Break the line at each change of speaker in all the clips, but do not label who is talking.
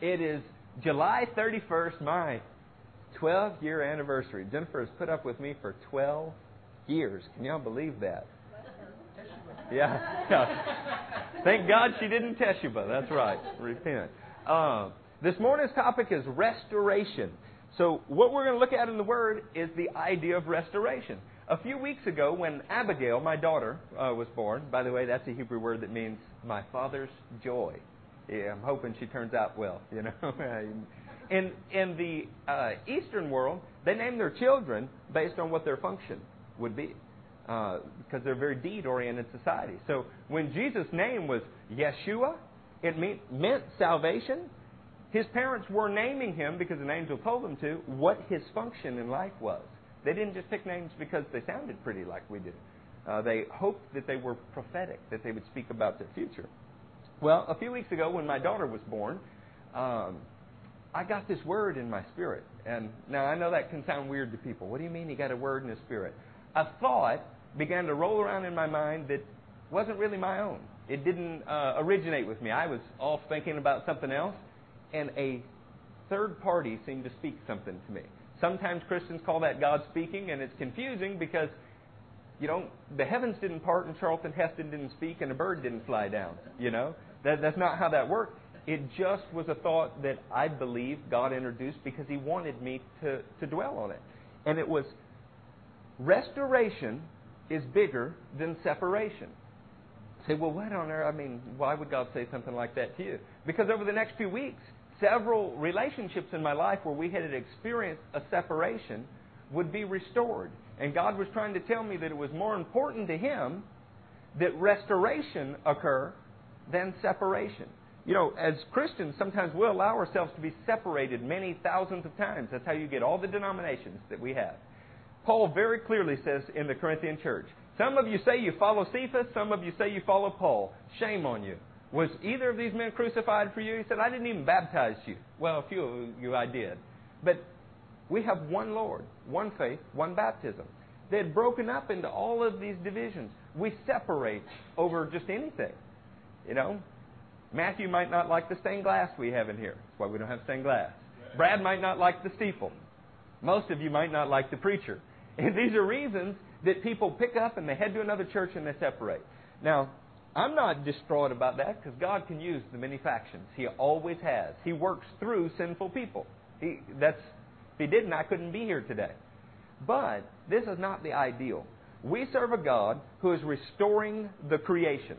It is July 31st, my 12 year anniversary. Jennifer has put up with me for 12 years. Can y'all believe that? Yeah. yeah. Thank God she didn't Teshuvah. That's right. Repent. Uh, this morning's topic is restoration. So, what we're going to look at in the Word is the idea of restoration. A few weeks ago, when Abigail, my daughter, uh, was born, by the way, that's a Hebrew word that means my father's joy. Yeah, I'm hoping she turns out well, you know. in in the uh, Eastern world, they name their children based on what their function would be, uh, because they're a very deed-oriented society. So when Jesus' name was Yeshua, it mean, meant salvation. His parents were naming him because an angel told them to what his function in life was. They didn't just pick names because they sounded pretty like we do. Uh, they hoped that they were prophetic, that they would speak about their future. Well, a few weeks ago, when my daughter was born, um, I got this word in my spirit. And now I know that can sound weird to people. What do you mean you got a word in the spirit? A thought began to roll around in my mind that wasn't really my own. It didn't uh, originate with me. I was off thinking about something else, and a third party seemed to speak something to me. Sometimes Christians call that God speaking, and it's confusing because you know the heavens didn't part and Charlton Heston didn't speak and a bird didn't fly down. You know that, that's not how that worked. It just was a thought that I believe God introduced because He wanted me to, to dwell on it. And it was restoration is bigger than separation. say, well, what on earth? I mean, why would God say something like that to you? Because over the next few weeks, several relationships in my life where we had experienced a separation would be restored. And God was trying to tell me that it was more important to Him that restoration occur than separation. You know, as Christians, sometimes we'll allow ourselves to be separated many thousands of times. That's how you get all the denominations that we have. Paul very clearly says in the Corinthian church, some of you say you follow Cephas, some of you say you follow Paul. Shame on you. Was either of these men crucified for you? He said, I didn't even baptize you. Well, a few of you I did. But we have one Lord, one faith, one baptism. They had broken up into all of these divisions. We separate over just anything. You know, Matthew might not like the stained glass we have in here. That's why we don't have stained glass. Brad might not like the steeple. Most of you might not like the preacher. And these are reasons that people pick up and they head to another church and they separate. Now, I'm not distraught about that because God can use the many factions. He always has. He works through sinful people. He, that's, if He didn't, I couldn't be here today. But this is not the ideal. We serve a God who is restoring the creation.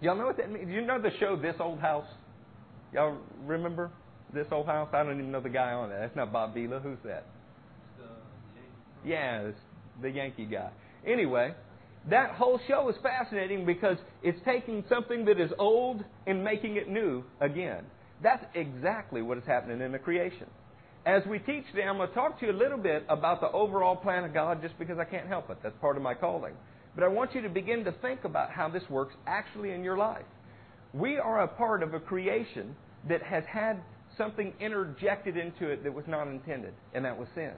Y'all know what that means? You know the show This Old House? Y'all remember This Old House? I don't even know the guy on that. That's not Bob Vila. Who's that? Yeah, it's the Yankee guy. Anyway, that whole show is fascinating because it's taking something that is old and making it new again. That's exactly what is happening in the creation. As we teach today, I'm going to talk to you a little bit about the overall plan of God just because I can't help it. That's part of my calling. But I want you to begin to think about how this works actually in your life. We are a part of a creation that has had something interjected into it that was not intended, and that was sin.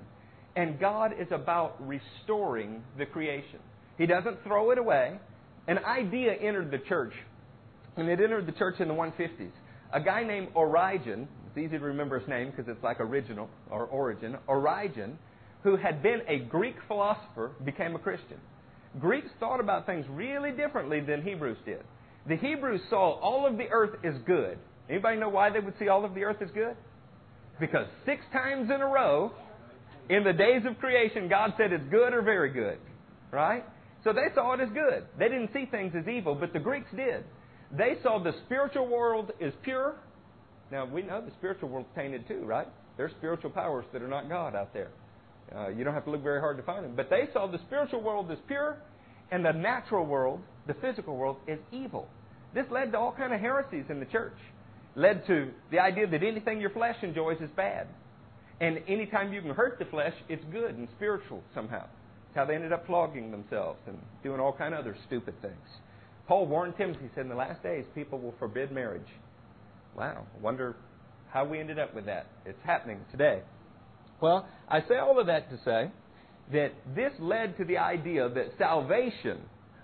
And God is about restoring the creation. He doesn't throw it away. An idea entered the church, and it entered the church in the 150s. A guy named Origen, it's easy to remember his name because it's like original or origin, Origen, who had been a Greek philosopher, became a Christian. Greeks thought about things really differently than Hebrews did. The Hebrews saw all of the earth is good. Anybody know why they would see all of the earth as good? Because six times in a row, in the days of creation, God said it's good or very good. Right? So they saw it as good. They didn't see things as evil, but the Greeks did. They saw the spiritual world as pure. Now, we know the spiritual world's tainted too, right? There's spiritual powers that are not God out there. Uh, you don't have to look very hard to find them. But they saw the spiritual world as pure, and the natural world, the physical world, is evil. This led to all kind of heresies in the church. Led to the idea that anything your flesh enjoys is bad. And anytime you can hurt the flesh, it's good and spiritual somehow. It's how they ended up flogging themselves and doing all kind of other stupid things. Paul warned Timothy, he said, in the last days, people will forbid marriage. Wow, wonder how we ended up with that. It's happening today. Well, I say all of that to say that this led to the idea that salvation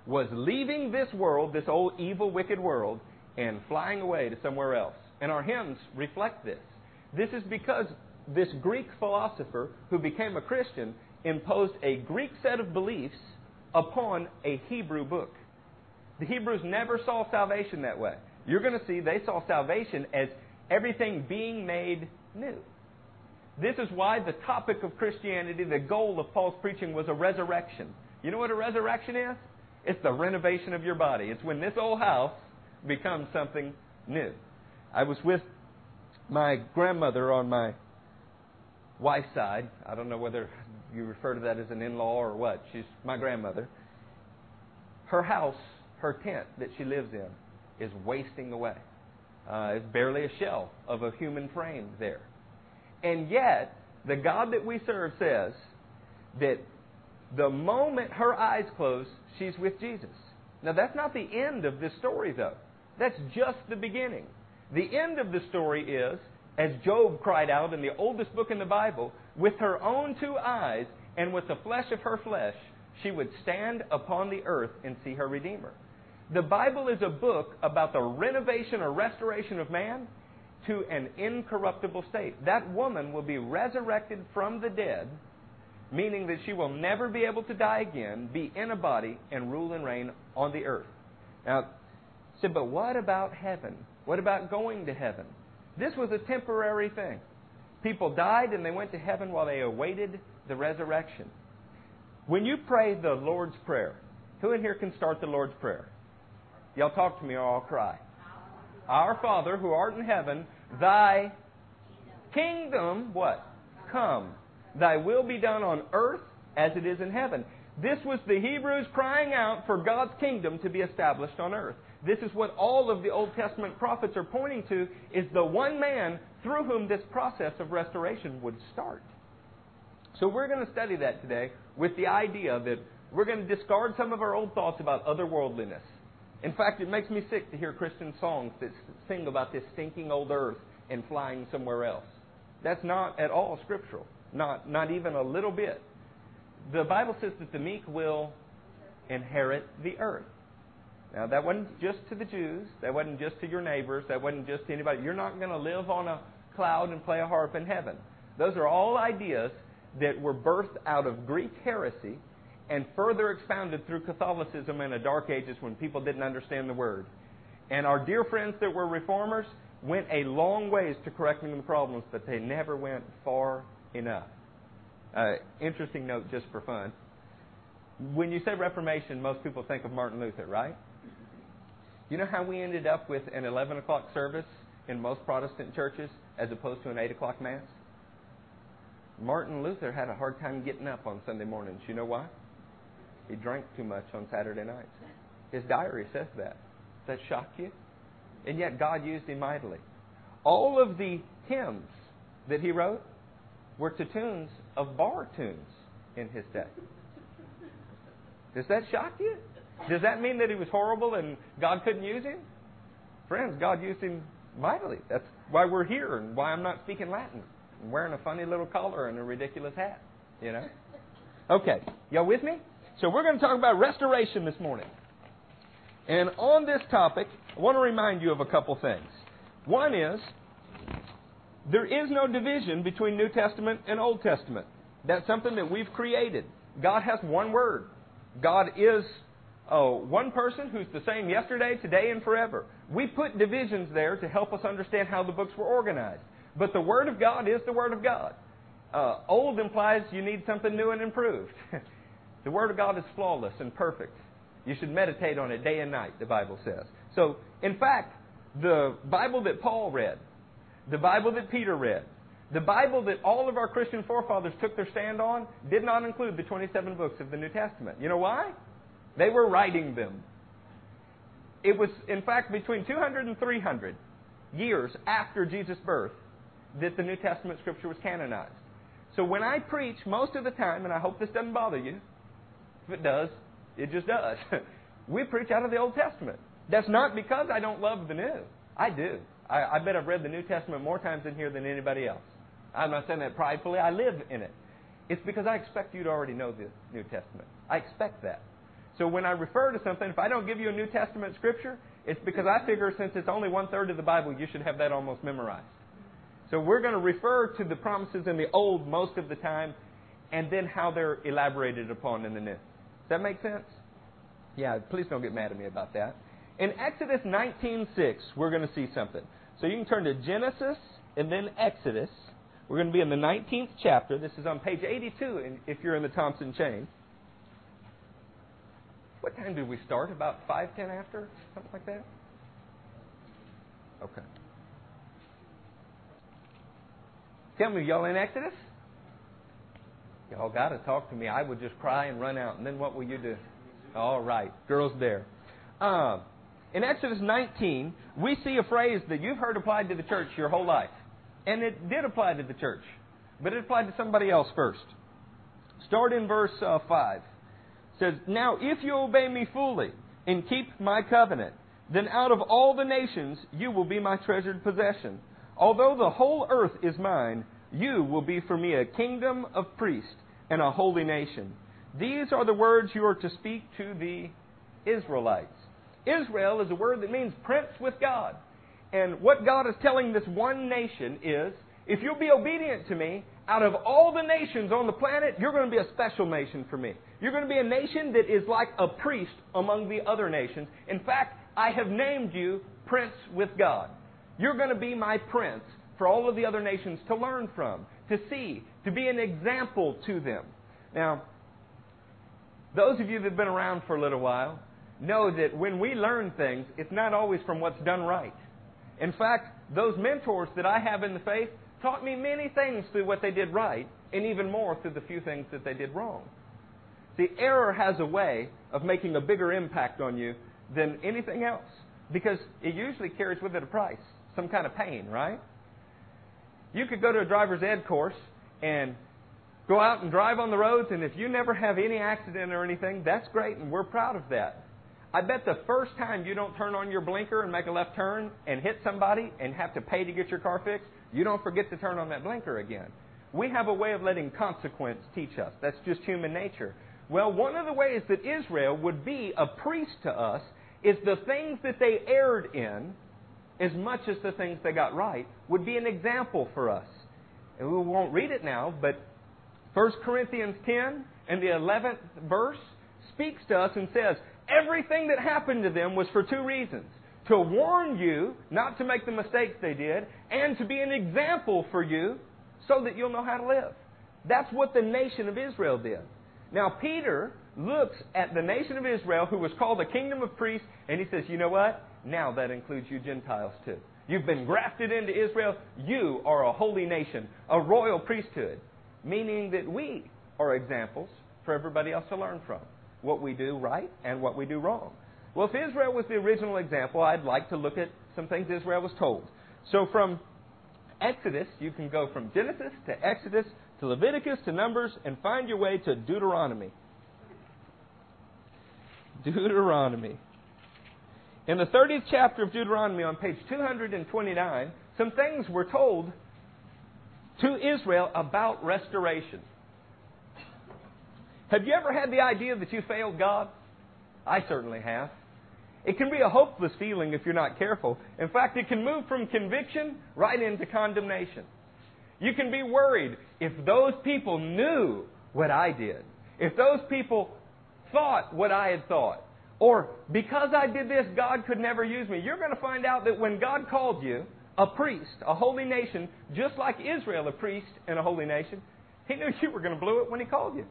was leaving this world, this old evil, wicked world, and flying away to somewhere else. And our hymns reflect this. This is because this Greek philosopher who became a Christian imposed a Greek set of beliefs upon a Hebrew book. The Hebrews never saw salvation that way. You're going to see they saw salvation as everything being made new. This is why the topic of Christianity, the goal of Paul's preaching was a resurrection. You know what a resurrection is? It's the renovation of your body. It's when this old house becomes something new. I was with my grandmother on my wife's side. I don't know whether you refer to that as an in law or what. She's my grandmother. Her house, her tent that she lives in, is wasting away. Uh, it's barely a shell of a human frame there. And yet, the God that we serve says that the moment her eyes close, she's with Jesus. Now, that's not the end of this story, though. That's just the beginning. The end of the story is, as Job cried out in the oldest book in the Bible, with her own two eyes and with the flesh of her flesh, she would stand upon the earth and see her Redeemer. The Bible is a book about the renovation or restoration of man to an incorruptible state. That woman will be resurrected from the dead, meaning that she will never be able to die again, be in a body, and rule and reign on the earth. Now, said, but what about heaven? What about going to heaven? This was a temporary thing. People died and they went to heaven while they awaited the resurrection. When you pray the Lord's Prayer, who in here can start the Lord's Prayer? Y'all talk to me or I'll cry. Our Father who art in heaven, thy kingdom, what? Come. Thy will be done on earth as it is in heaven. This was the Hebrews crying out for God's kingdom to be established on earth. This is what all of the Old Testament prophets are pointing to is the one man through whom this process of restoration would start. So we're going to study that today with the idea that we're going to discard some of our old thoughts about otherworldliness. In fact, it makes me sick to hear Christian songs that sing about this stinking old earth and flying somewhere else. That's not at all scriptural. Not, not even a little bit. The Bible says that the meek will inherit the earth. Now, that wasn't just to the Jews. That wasn't just to your neighbors. That wasn't just to anybody. You're not going to live on a cloud and play a harp in heaven. Those are all ideas that were birthed out of Greek heresy and further expounded through Catholicism in the Dark Ages when people didn't understand the Word. And our dear friends that were reformers went a long ways to correcting the problems, but they never went far enough. Uh, interesting note just for fun. When you say Reformation, most people think of Martin Luther, right? You know how we ended up with an 11 o'clock service in most Protestant churches as opposed to an 8 o'clock Mass? Martin Luther had a hard time getting up on Sunday mornings. You know why? He drank too much on Saturday nights. His diary says that. Does that shock you? And yet God used him mightily. All of the hymns that he wrote were to tunes of bar tunes in his day. Does that shock you? Does that mean that he was horrible and God couldn't use him? Friends, God used him mightily. That's why we're here and why I'm not speaking Latin. I'm wearing a funny little collar and a ridiculous hat. You know? Okay. Y'all with me? So we're going to talk about restoration this morning. And on this topic, I want to remind you of a couple things. One is there is no division between New Testament and Old Testament. That's something that we've created. God has one word. God is oh, one person who's the same yesterday, today, and forever. We put divisions there to help us understand how the books were organized. But the Word of God is the Word of God. Uh, old implies you need something new and improved. the Word of God is flawless and perfect. You should meditate on it day and night, the Bible says. So, in fact, the Bible that Paul read, the Bible that Peter read, the Bible that all of our Christian forefathers took their stand on did not include the 27 books of the New Testament. You know why? They were writing them. It was, in fact, between 200 and 300 years after Jesus' birth that the New Testament scripture was canonized. So when I preach, most of the time, and I hope this doesn't bother you, if it does, it just does. we preach out of the Old Testament. That's not because I don't love the New. I do. I, I bet I've read the New Testament more times in here than anybody else. I'm not saying that pridefully. I live in it. It's because I expect you to already know the New Testament. I expect that. So when I refer to something, if I don't give you a New Testament scripture, It's because I figure since it's only one third of the Bible, you should have that almost memorized. So we're going to refer to the promises in the Old most of the time, and then how they're elaborated upon in the New. Does that make sense? Yeah, please don't get mad at me about that. In Exodus 19:6, we're going to see something. So you can turn to Genesis and then Exodus. We're going to be in the 19th chapter. This is on page 82 if you're in the Thompson chain. What time did we start? About 5, 10 after? Something like that? Okay. Tell me, y'all in Exodus? Y'all got to talk to me. I would just cry and run out. And then what will you do? All right. Girls there. Um, in Exodus 19, we see a phrase that you've heard applied to the church your whole life. And it did apply to the church, but it applied to somebody else first. Start in verse uh, 5. It says, Now if you obey me fully and keep my covenant, then out of all the nations you will be my treasured possession. Although the whole earth is mine, you will be for me a kingdom of priests and a holy nation. These are the words you are to speak to the Israelites. Israel is a word that means prince with God. And what God is telling this one nation is if you'll be obedient to me, out of all the nations on the planet, you're going to be a special nation for me. You're going to be a nation that is like a priest among the other nations. In fact, I have named you Prince with God. You're going to be my prince for all of the other nations to learn from, to see, to be an example to them. Now, those of you that have been around for a little while know that when we learn things, it's not always from what's done right. In fact, those mentors that I have in the faith taught me many things through what they did right, and even more through the few things that they did wrong. The error has a way of making a bigger impact on you than anything else because it usually carries with it a price, some kind of pain, right? You could go to a driver's ed course and go out and drive on the roads, and if you never have any accident or anything, that's great, and we're proud of that. I bet the first time you don't turn on your blinker and make a left turn and hit somebody and have to pay to get your car fixed, you don't forget to turn on that blinker again. We have a way of letting consequence teach us. That's just human nature. Well, one of the ways that Israel would be a priest to us is the things that they erred in, as much as the things they got right, would be an example for us. And we won't read it now, but 1 Corinthians 10 and the 11th verse speaks to us and says, Everything that happened to them was for two reasons to warn you not to make the mistakes they did, and to be an example for you so that you'll know how to live. That's what the nation of Israel did. Now, Peter looks at the nation of Israel, who was called a kingdom of priests, and he says, You know what? Now that includes you Gentiles too. You've been grafted into Israel. You are a holy nation, a royal priesthood, meaning that we are examples for everybody else to learn from what we do right and what we do wrong. Well, if Israel was the original example, I'd like to look at some things Israel was told. So from Exodus, you can go from Genesis to Exodus to Leviticus to Numbers and find your way to Deuteronomy. Deuteronomy. In the 30th chapter of Deuteronomy on page 229, some things were told to Israel about restoration. Have you ever had the idea that you failed God? I certainly have. It can be a hopeless feeling if you're not careful. In fact, it can move from conviction right into condemnation. You can be worried if those people knew what I did, if those people thought what I had thought, or because I did this, God could never use me. You're going to find out that when God called you a priest, a holy nation, just like Israel, a priest and a holy nation, He knew you were going to blow it when He called you.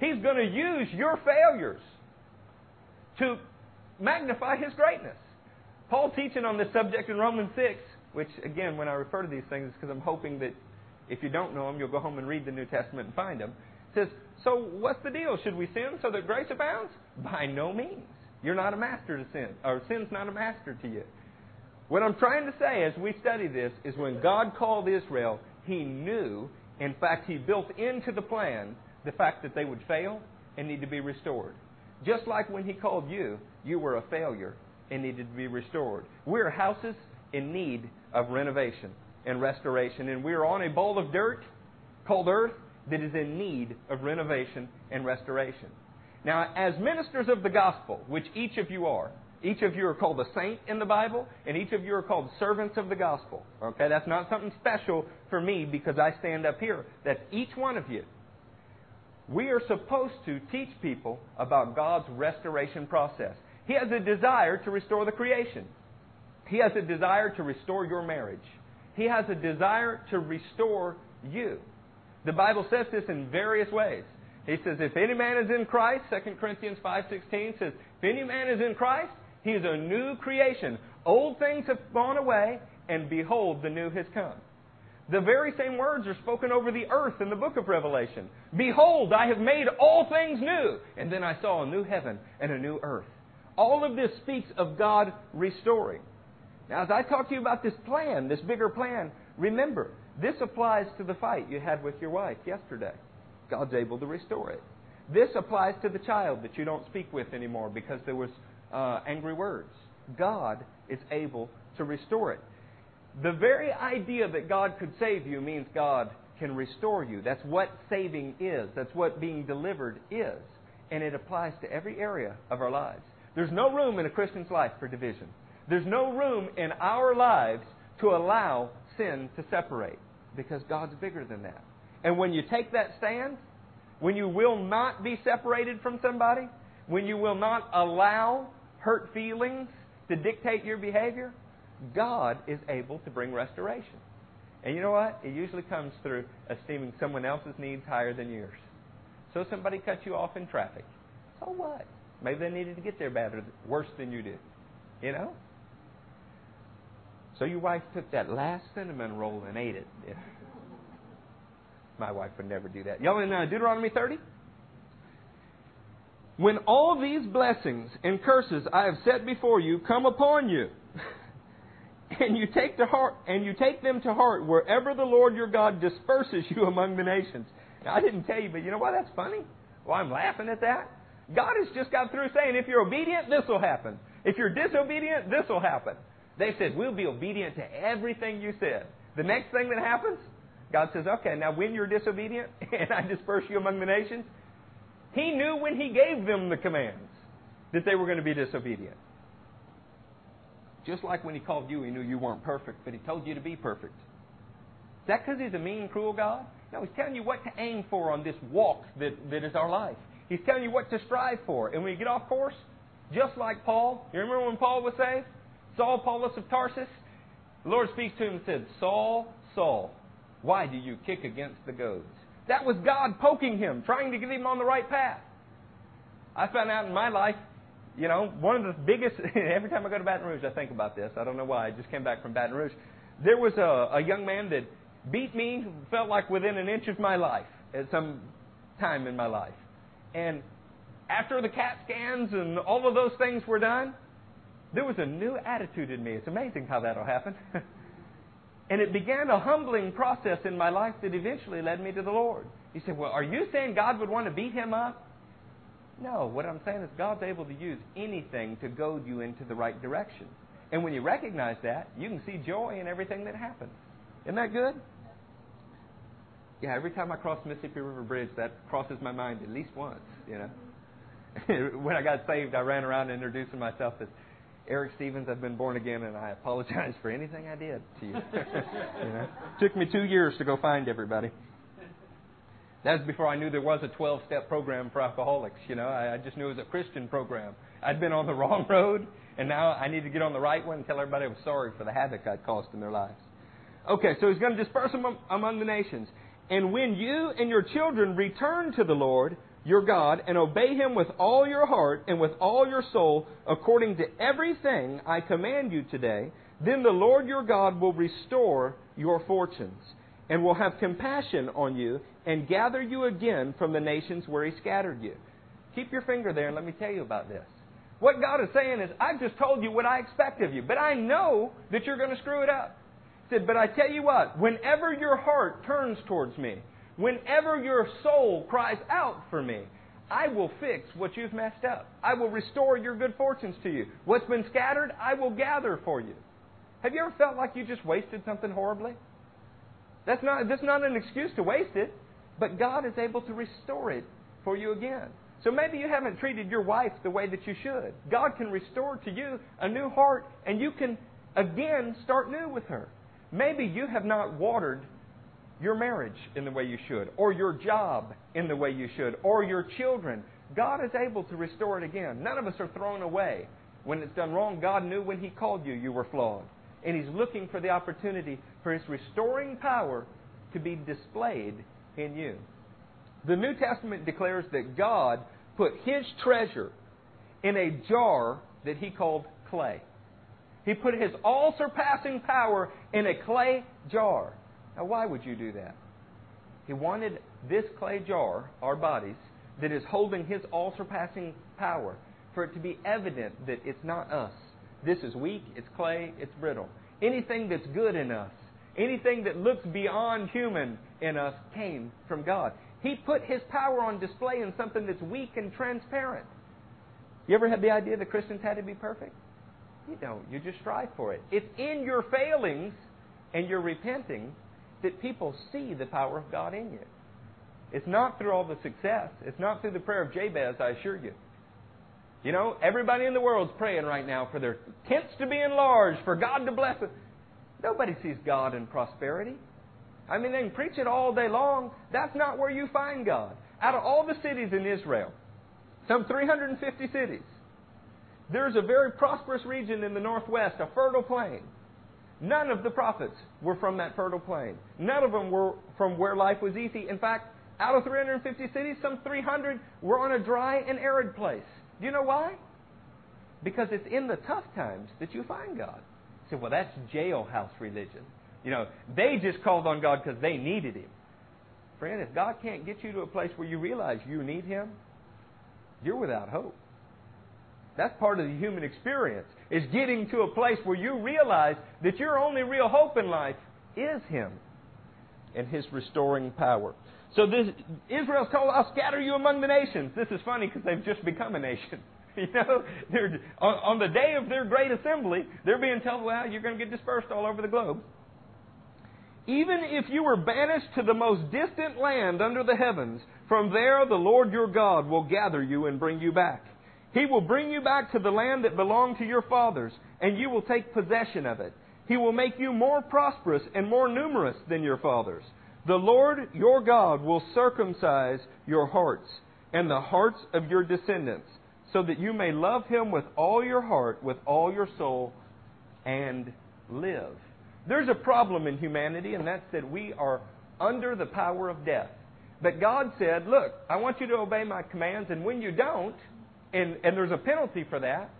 He's going to use your failures to magnify His greatness. Paul teaching on this subject in Romans 6, which again, when I refer to these things, is because I'm hoping that if you don't know them, you'll go home and read the New Testament and find them. says, so what's the deal? Should we sin so that grace abounds? By no means. You're not a master to sin, or sin's not a master to you. What I'm trying to say as we study this is when God called Israel, He knew, in fact, He built into the plan the fact that they would fail and need to be restored. Just like when He called you, you were a failure and needed to be restored. We're houses in need of renovation and restoration, and we're on a bowl of dirt called earth that is in need of renovation and restoration. Now, as ministers of the gospel, which each of you are, Each of you are called a saint in the Bible, and each of you are called servants of the gospel. Okay, that's not something special for me because I stand up here. That's each one of you. We are supposed to teach people about God's restoration process. He has a desire to restore the creation. He has a desire to restore your marriage. He has a desire to restore you. The Bible says this in various ways. He says, if any man is in Christ, 2 Corinthians 5.16 says, if any man is in Christ, he is a new creation. Old things have gone away, and behold, the new has come. The very same words are spoken over the earth in the book of Revelation. Behold, I have made all things new. And then I saw a new heaven and a new earth. All of this speaks of God restoring. Now, as I talk to you about this plan, this bigger plan, remember, this applies to the fight you had with your wife yesterday. God's able to restore it. This applies to the child that you don't speak with anymore because there was uh, angry words. God is able to restore it. The very idea that God could save you means God can restore you. That's what saving is. That's what being delivered is. And it applies to every area of our lives. There's no room in a Christian's life for division. There's no room in our lives to allow sin to separate because God's bigger than that. And when you take that stand, when you will not be separated from somebody, when you will not allow hurt feelings to dictate your behavior, God is able to bring restoration. And you know what? It usually comes through esteeming someone else's needs higher than yours. So somebody cuts you off in traffic. So what? Maybe they needed to get there better, worse than you did. You know? So your wife took that last cinnamon roll and ate it. My wife would never do that. Y'all in uh, Deuteronomy 30? When all these blessings and curses I have set before you come upon you, and you take to heart and you take them to heart wherever the Lord your God disperses you among the nations. Now, I didn't tell you, but you know what? That's funny. Well, I'm laughing at that. God has just got through saying, if you're obedient, this will happen. If you're disobedient, this will happen. They said, We'll be obedient to everything you said. The next thing that happens, God says, Okay, now when you're disobedient and I disperse you among the nations, He knew when He gave them the commands that they were going to be disobedient. Just like when He called you, He knew you weren't perfect, but He told you to be perfect. Is that because He's a mean, cruel God? No, He's telling you what to aim for on this walk that, that is our life. He's telling you what to strive for. And when you get off course, just like Paul, you remember when Paul was saved? Saul, Paulus of Tarsus, the Lord speaks to him and said, Saul, Saul, why do you kick against the goads? That was God poking him, trying to get him on the right path. I found out in my life, you know, one of the biggest, every time I go to Baton Rouge, I think about this. I don't know why. I just came back from Baton Rouge. There was a, a young man that beat me, felt like within an inch of my life at some time in my life. And after the CAT scans and all of those things were done, there was a new attitude in me. It's amazing how that'll happen. and it began a humbling process in my life that eventually led me to the Lord. He said, Well, are you saying God would want to beat him up? No, what I'm saying is God's able to use anything to goad you into the right direction. And when you recognize that, you can see joy in everything that happens. Isn't that good? Yeah, every time I cross Mississippi River Bridge, that crosses my mind at least once, you know. when I got saved, I ran around introducing myself as Eric Stevens, I've been born again, and I apologize for anything I did to you. you know? Took me two years to go find everybody. That was before I knew there was a 12 step program for alcoholics. You know, I, I just knew it was a Christian program. I'd been on the wrong road, and now I need to get on the right one and tell everybody I was sorry for the havoc I'd caused in their lives. Okay, so he's going to disperse them among the nations. And when you and your children return to the Lord, your God and obey him with all your heart and with all your soul according to everything I command you today, then the Lord your God will restore your fortunes and will have compassion on you and gather you again from the nations where he scattered you. Keep your finger there and let me tell you about this. What God is saying is, I've just told you what I expect of you, but I know that you're going to screw it up. He said, but I tell you what, whenever your heart turns towards me, Whenever your soul cries out for me, I will fix what you've messed up. I will restore your good fortunes to you. What's been scattered, I will gather for you. Have you ever felt like you just wasted something horribly? That's not, that's not an excuse to waste it, but God is able to restore it for you again. So maybe you haven't treated your wife the way that you should. God can restore to you a new heart and you can again start new with her. Maybe you have not watered your marriage in the way you should, or your job in the way you should, or your children. God is able to restore it again. None of us are thrown away. When it's done wrong, God knew when He called you, you were flawed. And He's looking for the opportunity for His restoring power to be displayed in you. The New Testament declares that God put His treasure in a jar that He called clay. He put His all surpassing power in a clay jar. Now, why would you do that? He wanted this clay jar, our bodies, that is holding His all surpassing power, for it to be evident that it's not us. This is weak, it's clay, it's brittle. Anything that's good in us, anything that looks beyond human in us, came from God. He put His power on display in something that's weak and transparent. You ever had the idea that Christians had to be perfect? You don't. You just strive for it. It's in your failings and your repenting that people see the power of God in you. It's not through all the success. It's not through the prayer of Jabez, I assure you. You know, everybody in the world's praying right now for their tents to be enlarged, for God to bless it. Nobody sees God in prosperity. I mean, they can preach it all day long. That's not where you find God. Out of all the cities in Israel, some 350 cities, there's a very prosperous region in the northwest, a fertile plain. None of the prophets were from that fertile plain. None of them were from where life was easy. In fact, out of 350 cities, some 300 were on a dry and arid place. Do you know why? Because it's in the tough times that you find God. You say, well, that's jailhouse religion. You know, they just called on God because they needed Him. Friend, if God can't get you to a place where you realize you need Him, you're without hope. That's part of the human experience, is getting to a place where you realize that your only real hope in life is Him and His restoring power. So this, Israel's told, I'll scatter you among the nations. This is funny because they've just become a nation. You know, they're, on, on the day of their great assembly, they're being told, well, you're going to get dispersed all over the globe. Even if you were banished to the most distant land under the heavens, from there the Lord your God will gather you and bring you back. He will bring you back to the land that belonged to your fathers, and you will take possession of it. He will make you more prosperous and more numerous than your fathers. The Lord your God will circumcise your hearts and the hearts of your descendants, so that you may love him with all your heart, with all your soul, and live. There's a problem in humanity, and that's that we are under the power of death. But God said, Look, I want you to obey my commands, and when you don't, and, and there's a penalty for that,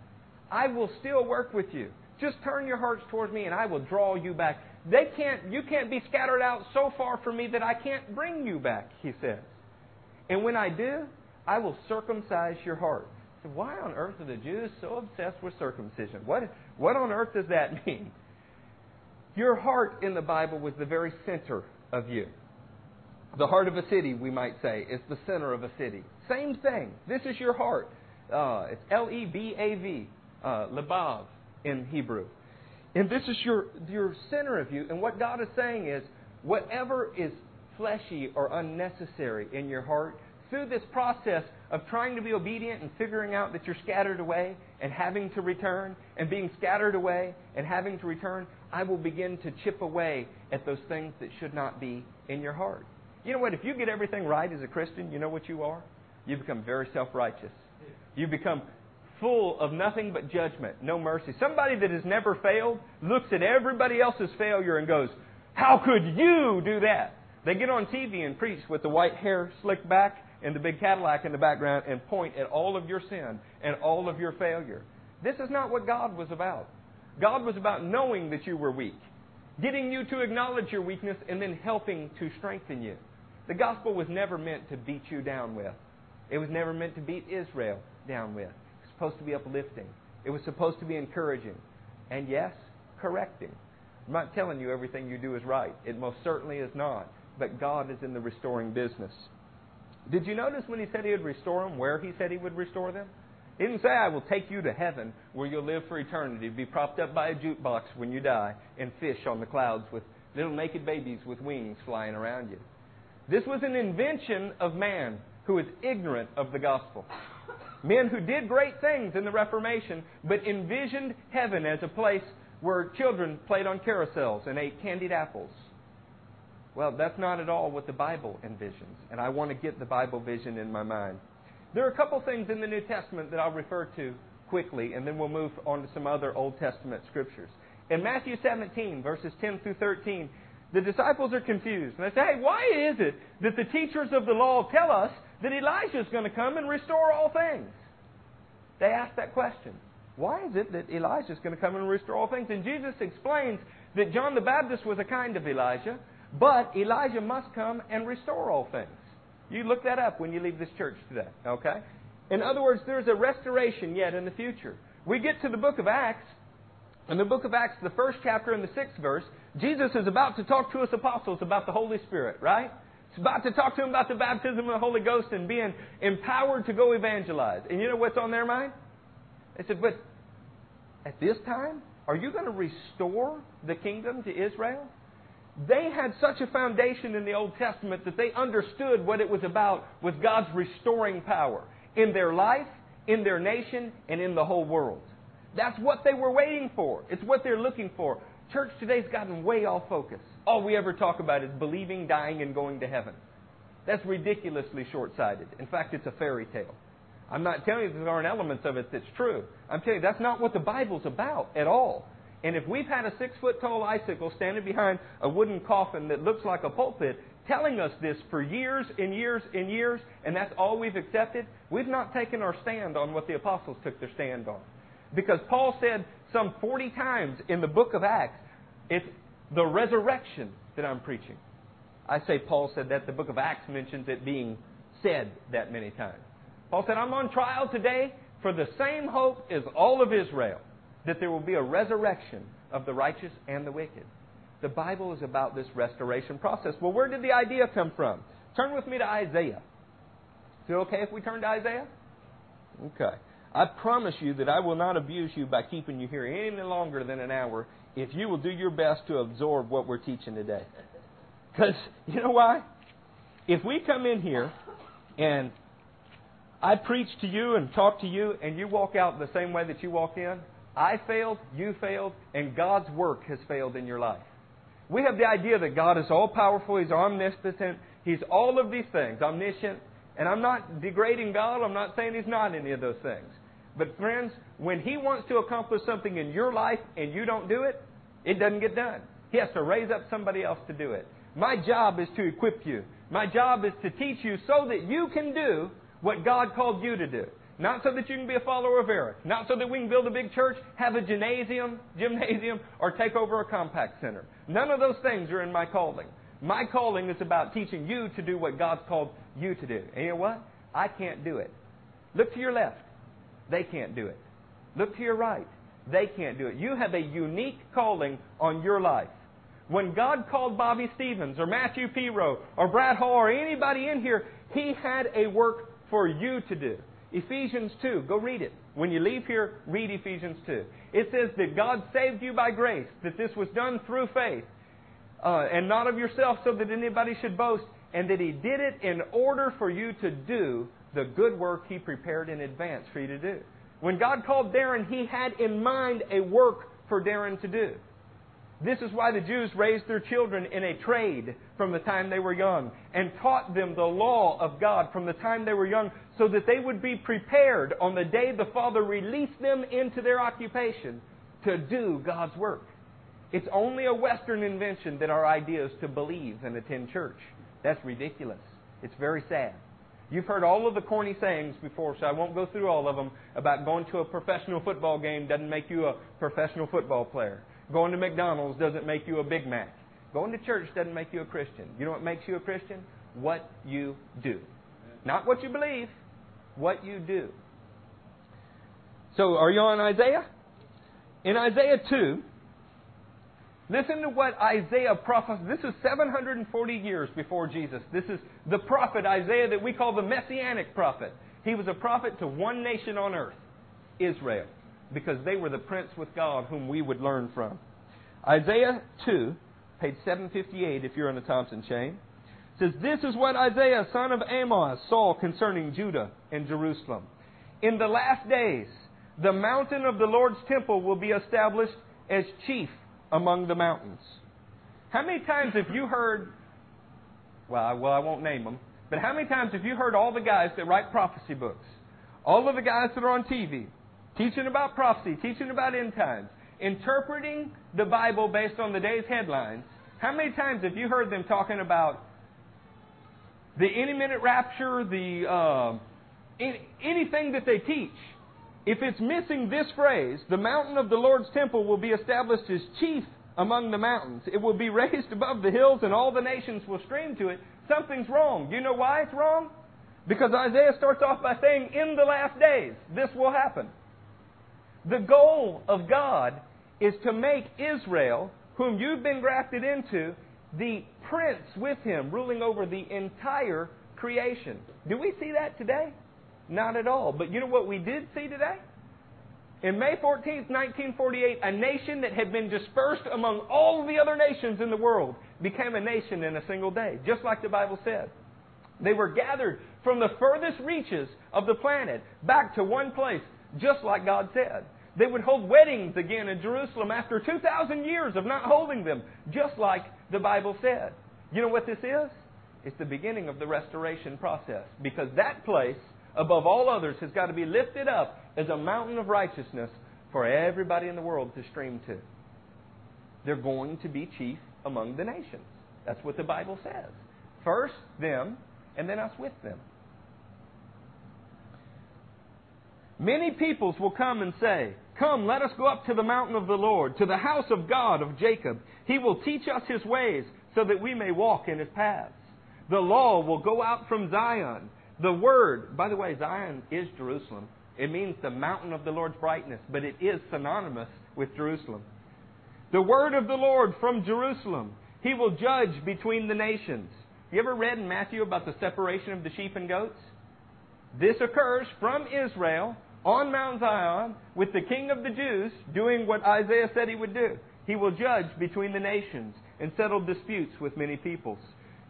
I will still work with you. Just turn your hearts towards me, and I will draw you back. They can't, you can't be scattered out so far from me that I can't bring you back, he says. And when I do, I will circumcise your heart. So why on earth are the Jews so obsessed with circumcision? What, what on earth does that mean? Your heart in the Bible was the very center of you. The heart of a city, we might say, is the center of a city. Same thing. This is your heart. Uh, it's L E B A V, uh, lebav in Hebrew. And this is your, your center of you. And what God is saying is, whatever is fleshy or unnecessary in your heart, through this process of trying to be obedient and figuring out that you're scattered away and having to return, and being scattered away and having to return, I will begin to chip away at those things that should not be in your heart. You know what? If you get everything right as a Christian, you know what you are? You become very self righteous. You become full of nothing but judgment, no mercy. Somebody that has never failed looks at everybody else's failure and goes, How could you do that? They get on TV and preach with the white hair slicked back and the big Cadillac in the background and point at all of your sin and all of your failure. This is not what God was about. God was about knowing that you were weak, getting you to acknowledge your weakness, and then helping to strengthen you. The gospel was never meant to beat you down with. It was never meant to beat Israel down with. It was supposed to be uplifting. It was supposed to be encouraging. And yes, correcting. I'm not telling you everything you do is right. It most certainly is not. But God is in the restoring business. Did you notice when he said he would restore them, where he said he would restore them? He didn't say, I will take you to heaven where you'll live for eternity, be propped up by a jukebox when you die, and fish on the clouds with little naked babies with wings flying around you. This was an invention of man who is ignorant of the gospel. Men who did great things in the Reformation, but envisioned heaven as a place where children played on carousels and ate candied apples. Well, that's not at all what the Bible envisions, and I want to get the Bible vision in my mind. There are a couple things in the New Testament that I'll refer to quickly, and then we'll move on to some other Old Testament scriptures. In Matthew 17, verses 10 through 13, the disciples are confused. And they say, hey, why is it that the teachers of the law tell us that Elijah is going to come and restore all things? They ask that question. Why is it that Elijah is going to come and restore all things? And Jesus explains that John the Baptist was a kind of Elijah, but Elijah must come and restore all things. You look that up when you leave this church today, okay? In other words, there's a restoration yet in the future. We get to the book of Acts. In the book of Acts, the first chapter and the sixth verse, Jesus is about to talk to his apostles about the Holy Spirit, right? He's about to talk to them about the baptism of the Holy Ghost and being empowered to go evangelize. And you know what's on their mind? They said, But at this time, are you going to restore the kingdom to Israel? They had such a foundation in the Old Testament that they understood what it was about was God's restoring power in their life, in their nation, and in the whole world. That's what they were waiting for. It's what they're looking for. Church today's gotten way off focus. All we ever talk about is believing, dying, and going to heaven. That's ridiculously short sighted. In fact, it's a fairy tale. I'm not telling you there aren't elements of it that's true. I'm telling you that's not what the Bible's about at all. And if we've had a six foot tall icicle standing behind a wooden coffin that looks like a pulpit telling us this for years and years and years, and that's all we've accepted, we've not taken our stand on what the apostles took their stand on. Because Paul said some 40 times in the book of Acts, it's the resurrection that I'm preaching. I say Paul said that. The book of Acts mentions it being said that many times. Paul said, I'm on trial today for the same hope as all of Israel, that there will be a resurrection of the righteous and the wicked. The Bible is about this restoration process. Well, where did the idea come from? Turn with me to Isaiah. Is it okay if we turn to Isaiah? Okay. I promise you that I will not abuse you by keeping you here any longer than an hour if you will do your best to absorb what we're teaching today. Because, you know why? If we come in here and I preach to you and talk to you and you walk out the same way that you walked in, I failed, you failed, and God's work has failed in your life. We have the idea that God is all powerful, He's omnipotent, He's all of these things, omniscient. And I'm not degrading God, I'm not saying He's not any of those things. But friends, when He wants to accomplish something in your life and you don't do it, it doesn't get done. He has to raise up somebody else to do it. My job is to equip you. My job is to teach you so that you can do what God called you to do. Not so that you can be a follower of Eric. Not so that we can build a big church, have a gymnasium, gymnasium, or take over a Compaq Center. None of those things are in my calling. My calling is about teaching you to do what God's called you to do. And you know what? I can't do it. Look to your left. They can't do it. Look to your right. They can't do it. You have a unique calling on your life. When God called Bobby Stevens or Matthew Piro or Brad Hall or anybody in here, He had a work for you to do. Ephesians 2, go read it. When you leave here, read Ephesians 2. It says that God saved you by grace, that this was done through faith, uh, and not of yourself, so that anybody should boast, and that He did it in order for you to do the good work He prepared in advance for you to do. When God called Darren, He had in mind a work for Darren to do. This is why the Jews raised their children in a trade from the time they were young and taught them the law of God from the time they were young so that they would be prepared on the day the Father released them into their occupation to do God's work. It's only a Western invention that our idea is to believe and attend church. That's ridiculous. It's very sad. You've heard all of the corny sayings before, so I won't go through all of them about going to a professional football game doesn't make you a professional football player. Going to McDonald's doesn't make you a Big Mac. Going to church doesn't make you a Christian. You know what makes you a Christian? What you do. Not what you believe, what you do. So, are you on Isaiah? In Isaiah 2, listen to what Isaiah prophesied. This is 740 years before Jesus. This is the prophet Isaiah that we call the messianic prophet. He was a prophet to one nation on earth, Israel because they were the prince with God whom we would learn from. Isaiah 2, page 758, if you're in the Thompson chain, says, This is what Isaiah, son of Amos, saw concerning Judah and Jerusalem. In the last days, the mountain of the Lord's temple will be established as chief among the mountains. How many times have you heard, well, I, well, I won't name them, but how many times have you heard all the guys that write prophecy books, all of the guys that are on TV, teaching about prophecy, teaching about end times, interpreting the Bible based on the day's headlines, how many times have you heard them talking about the any minute rapture, the uh, any, anything that they teach? If it's missing this phrase, the mountain of the Lord's temple will be established as chief among the mountains. It will be raised above the hills, and all the nations will stream to it. Something's wrong. Do you know why it's wrong? Because Isaiah starts off by saying, In the last days, this will happen. The goal of God is to make Israel, whom you've been grafted into, the prince with him, ruling over the entire creation. Do we see that today? Not at all. But you know what we did see today? In May 14th, 1948, a nation that had been dispersed among all the other nations in the world became a nation in a single day, just like the Bible said. They were gathered from the furthest reaches of the planet back to one place, just like God said. They would hold weddings again in Jerusalem after 2,000 years of not holding them, just like the Bible said. You know what this is? It's the beginning of the restoration process because that place, above all others, has got to be lifted up as a mountain of righteousness for everybody in the world to stream to. They're going to be chief among the nations. That's what the Bible says. First, them, and then us with them. Many peoples will come and say, Come, let us go up to the mountain of the Lord, to the house of God of Jacob. He will teach us his ways, so that we may walk in his paths. The law will go out from Zion. The word, by the way, Zion is Jerusalem. It means the mountain of the Lord's brightness, but it is synonymous with Jerusalem. The word of the Lord from Jerusalem. He will judge between the nations. You ever read in Matthew about the separation of the sheep and goats? This occurs from Israel on Mount Zion with the king of the Jews doing what Isaiah said he would do. He will judge between the nations and settle disputes with many peoples.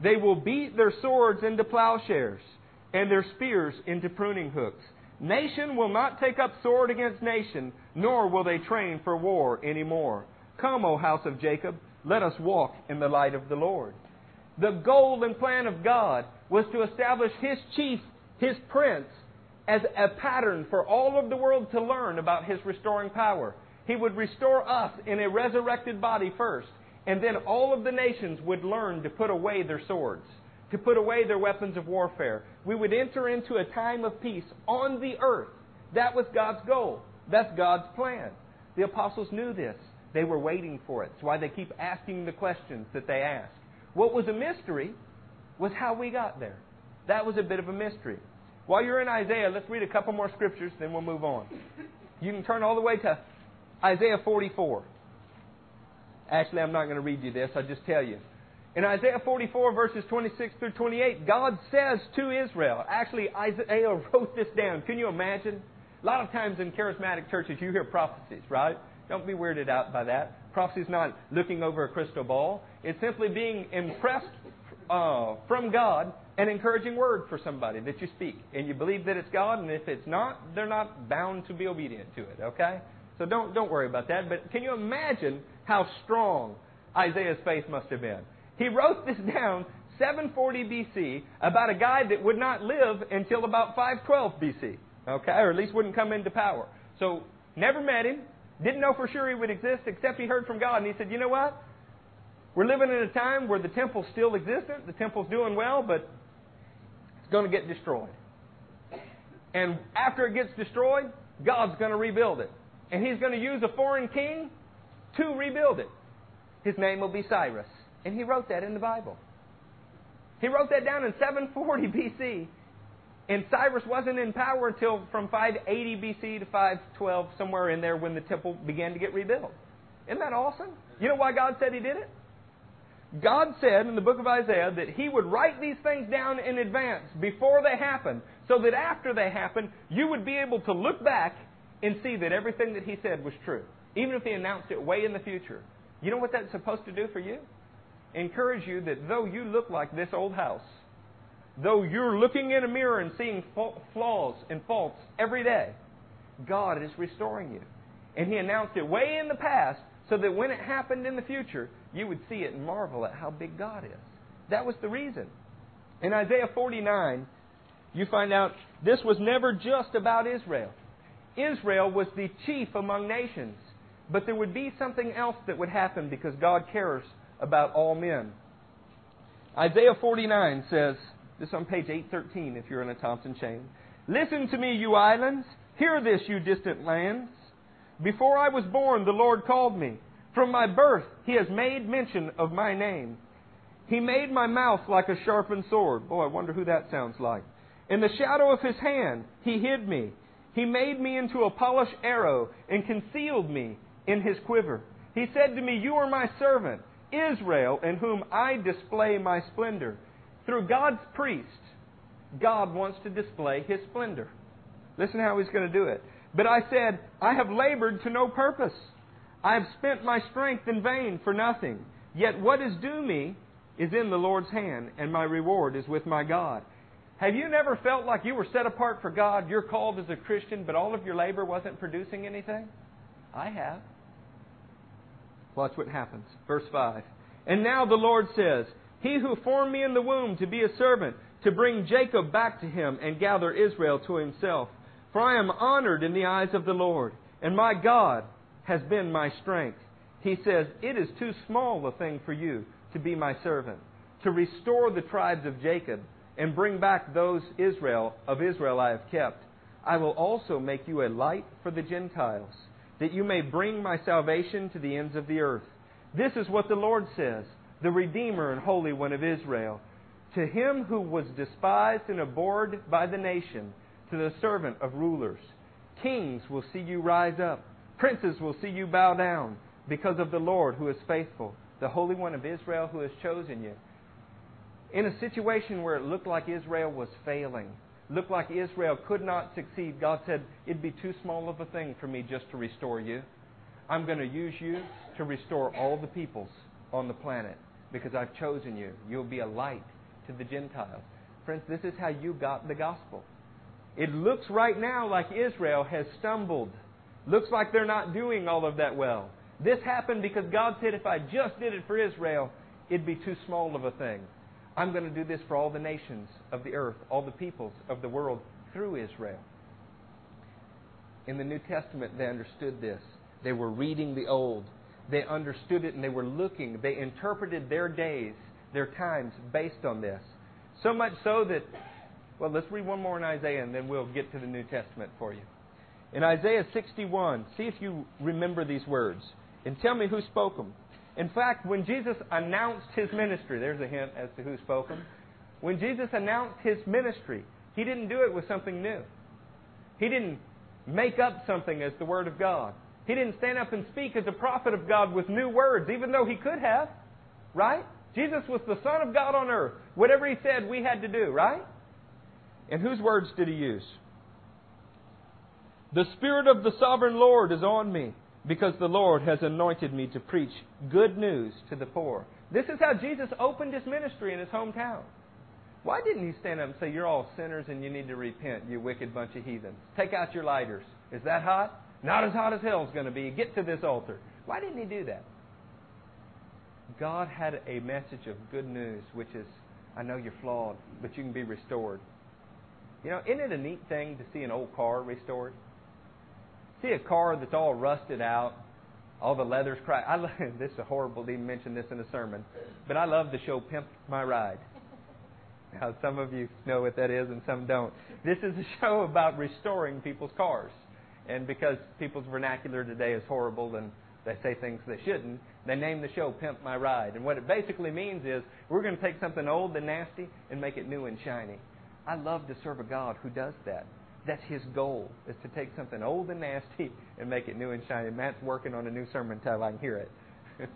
They will beat their swords into plowshares and their spears into pruning hooks. Nation will not take up sword against nation, nor will they train for war any more. Come, O house of Jacob, let us walk in the light of the Lord. The goal and plan of God was to establish His chief, His prince, as a pattern for all of the world to learn about His restoring power. He would restore us in a resurrected body first, and then all of the nations would learn to put away their swords, to put away their weapons of warfare. We would enter into a time of peace on the earth. That was God's goal. That's God's plan. The apostles knew this. They were waiting for it. That's why they keep asking the questions that they ask. What was a mystery was how we got there. That was a bit of a mystery. While you're in Isaiah, let's read a couple more scriptures, then we'll move on. You can turn all the way to Isaiah 44. Actually, I'm not going to read you this, I'll just tell you. In Isaiah 44, verses 26 through 28, God says to Israel, actually, Isaiah wrote this down. Can you imagine? A lot of times in charismatic churches, you hear prophecies, right? Don't be weirded out by that. Prophecy is not looking over a crystal ball. It's simply being impressed uh, from God an encouraging word for somebody that you speak. And you believe that it's God, and if it's not, they're not bound to be obedient to it, okay? So don't, don't worry about that. But can you imagine how strong Isaiah's faith must have been? He wrote this down 740 BC about a guy that would not live until about 512 BC, okay? Or at least wouldn't come into power. So, never met him, didn't know for sure he would exist, except he heard from God, and he said, You know what? We're living in a time where the temple's still existent, the temple's doing well, but it's going to get destroyed. And after it gets destroyed, God's going to rebuild it. And He's going to use a foreign king to rebuild it. His name will be Cyrus. And he wrote that in the Bible. He wrote that down in 740 BC. And Cyrus wasn't in power until from 580 BC to 512, somewhere in there when the temple began to get rebuilt. Isn't that awesome? You know why God said He did it? God said in the book of Isaiah that He would write these things down in advance before they happen, so that after they happen, you would be able to look back and see that everything that He said was true, even if He announced it way in the future. You know what that's supposed to do for you? Encourage you that though you look like this old house, though you're looking in a mirror and seeing flaws and faults every day, God is restoring you. And He announced it way in the past so that when it happened in the future, you would see it and marvel at how big God is. That was the reason. In Isaiah 49, you find out this was never just about Israel. Israel was the chief among nations, but there would be something else that would happen because God cares about all men. Isaiah 49 says, this on page 813 if you're in a Thompson chain. Listen to me, you islands. Hear this, you distant lands. Before I was born, the Lord called me. From my birth, He has made mention of my name. He made my mouth like a sharpened sword. Boy, I wonder who that sounds like. In the shadow of His hand, He hid me. He made me into a polished arrow and concealed me in His quiver. He said to me, You are my servant, Israel, in whom I display my splendor. Through God's priest, God wants to display His splendor. Listen how He's going to do it. But I said, I have labored to no purpose. I have spent my strength in vain for nothing. Yet what is due me is in the Lord's hand, and my reward is with my God. Have you never felt like you were set apart for God, you're called as a Christian, but all of your labor wasn't producing anything? I have. Watch what happens. Verse 5. And now the Lord says, He who formed me in the womb to be a servant, to bring Jacob back to him and gather Israel to himself. For I am honored in the eyes of the Lord, and my God has been my strength. He says, It is too small a thing for you to be my servant, to restore the tribes of Jacob and bring back those Israel of Israel I have kept. I will also make you a light for the Gentiles, that you may bring my salvation to the ends of the earth. This is what the Lord says, the Redeemer and Holy One of Israel. To him who was despised and abhorred by the nation, to the servant of rulers. Kings will see you rise up, princes will see you bow down, because of the Lord who is faithful, the Holy One of Israel who has chosen you. In a situation where it looked like Israel was failing, looked like Israel could not succeed, God said, It'd be too small of a thing for me just to restore you. I'm going to use you to restore all the peoples on the planet because I've chosen you. You'll be a light to the Gentiles. Friends, this is how you got the gospel. It looks right now like Israel has stumbled. Looks like they're not doing all of that well. This happened because God said, if I just did it for Israel, it'd be too small of a thing. I'm going to do this for all the nations of the earth, all the peoples of the world through Israel. In the New Testament, they understood this. They were reading the Old. They understood it and they were looking. They interpreted their days, their times, based on this. So much so that well, let's read one more in Isaiah and then we'll get to the New Testament for you. In Isaiah 61, see if you remember these words and tell me who spoke them. In fact, when Jesus announced his ministry, there's a hint as to who spoke them. When Jesus announced his ministry, he didn't do it with something new. He didn't make up something as the Word of God. He didn't stand up and speak as a prophet of God with new words, even though he could have. Right? Jesus was the Son of God on earth. Whatever he said, we had to do, right? And whose words did he use? The Spirit of the sovereign Lord is on me because the Lord has anointed me to preach good news to the poor. This is how Jesus opened his ministry in his hometown. Why didn't he stand up and say, You're all sinners and you need to repent, you wicked bunch of heathens? Take out your lighters. Is that hot? Not as hot as hell's going to be. Get to this altar. Why didn't he do that? God had a message of good news, which is, I know you're flawed, but you can be restored. You know, isn't it a neat thing to see an old car restored? See a car that's all rusted out, all the leather's cracked. I love, this is horrible to even mention this in a sermon, but I love the show Pimp My Ride. Now, some of you know what that is and some don't. This is a show about restoring people's cars. And because people's vernacular today is horrible and they say things they shouldn't, they name the show Pimp My Ride. And what it basically means is we're going to take something old and nasty and make it new and shiny. I love to serve a God who does that. That's his goal, is to take something old and nasty and make it new and shiny. Matt's working on a new sermon title. I can hear it.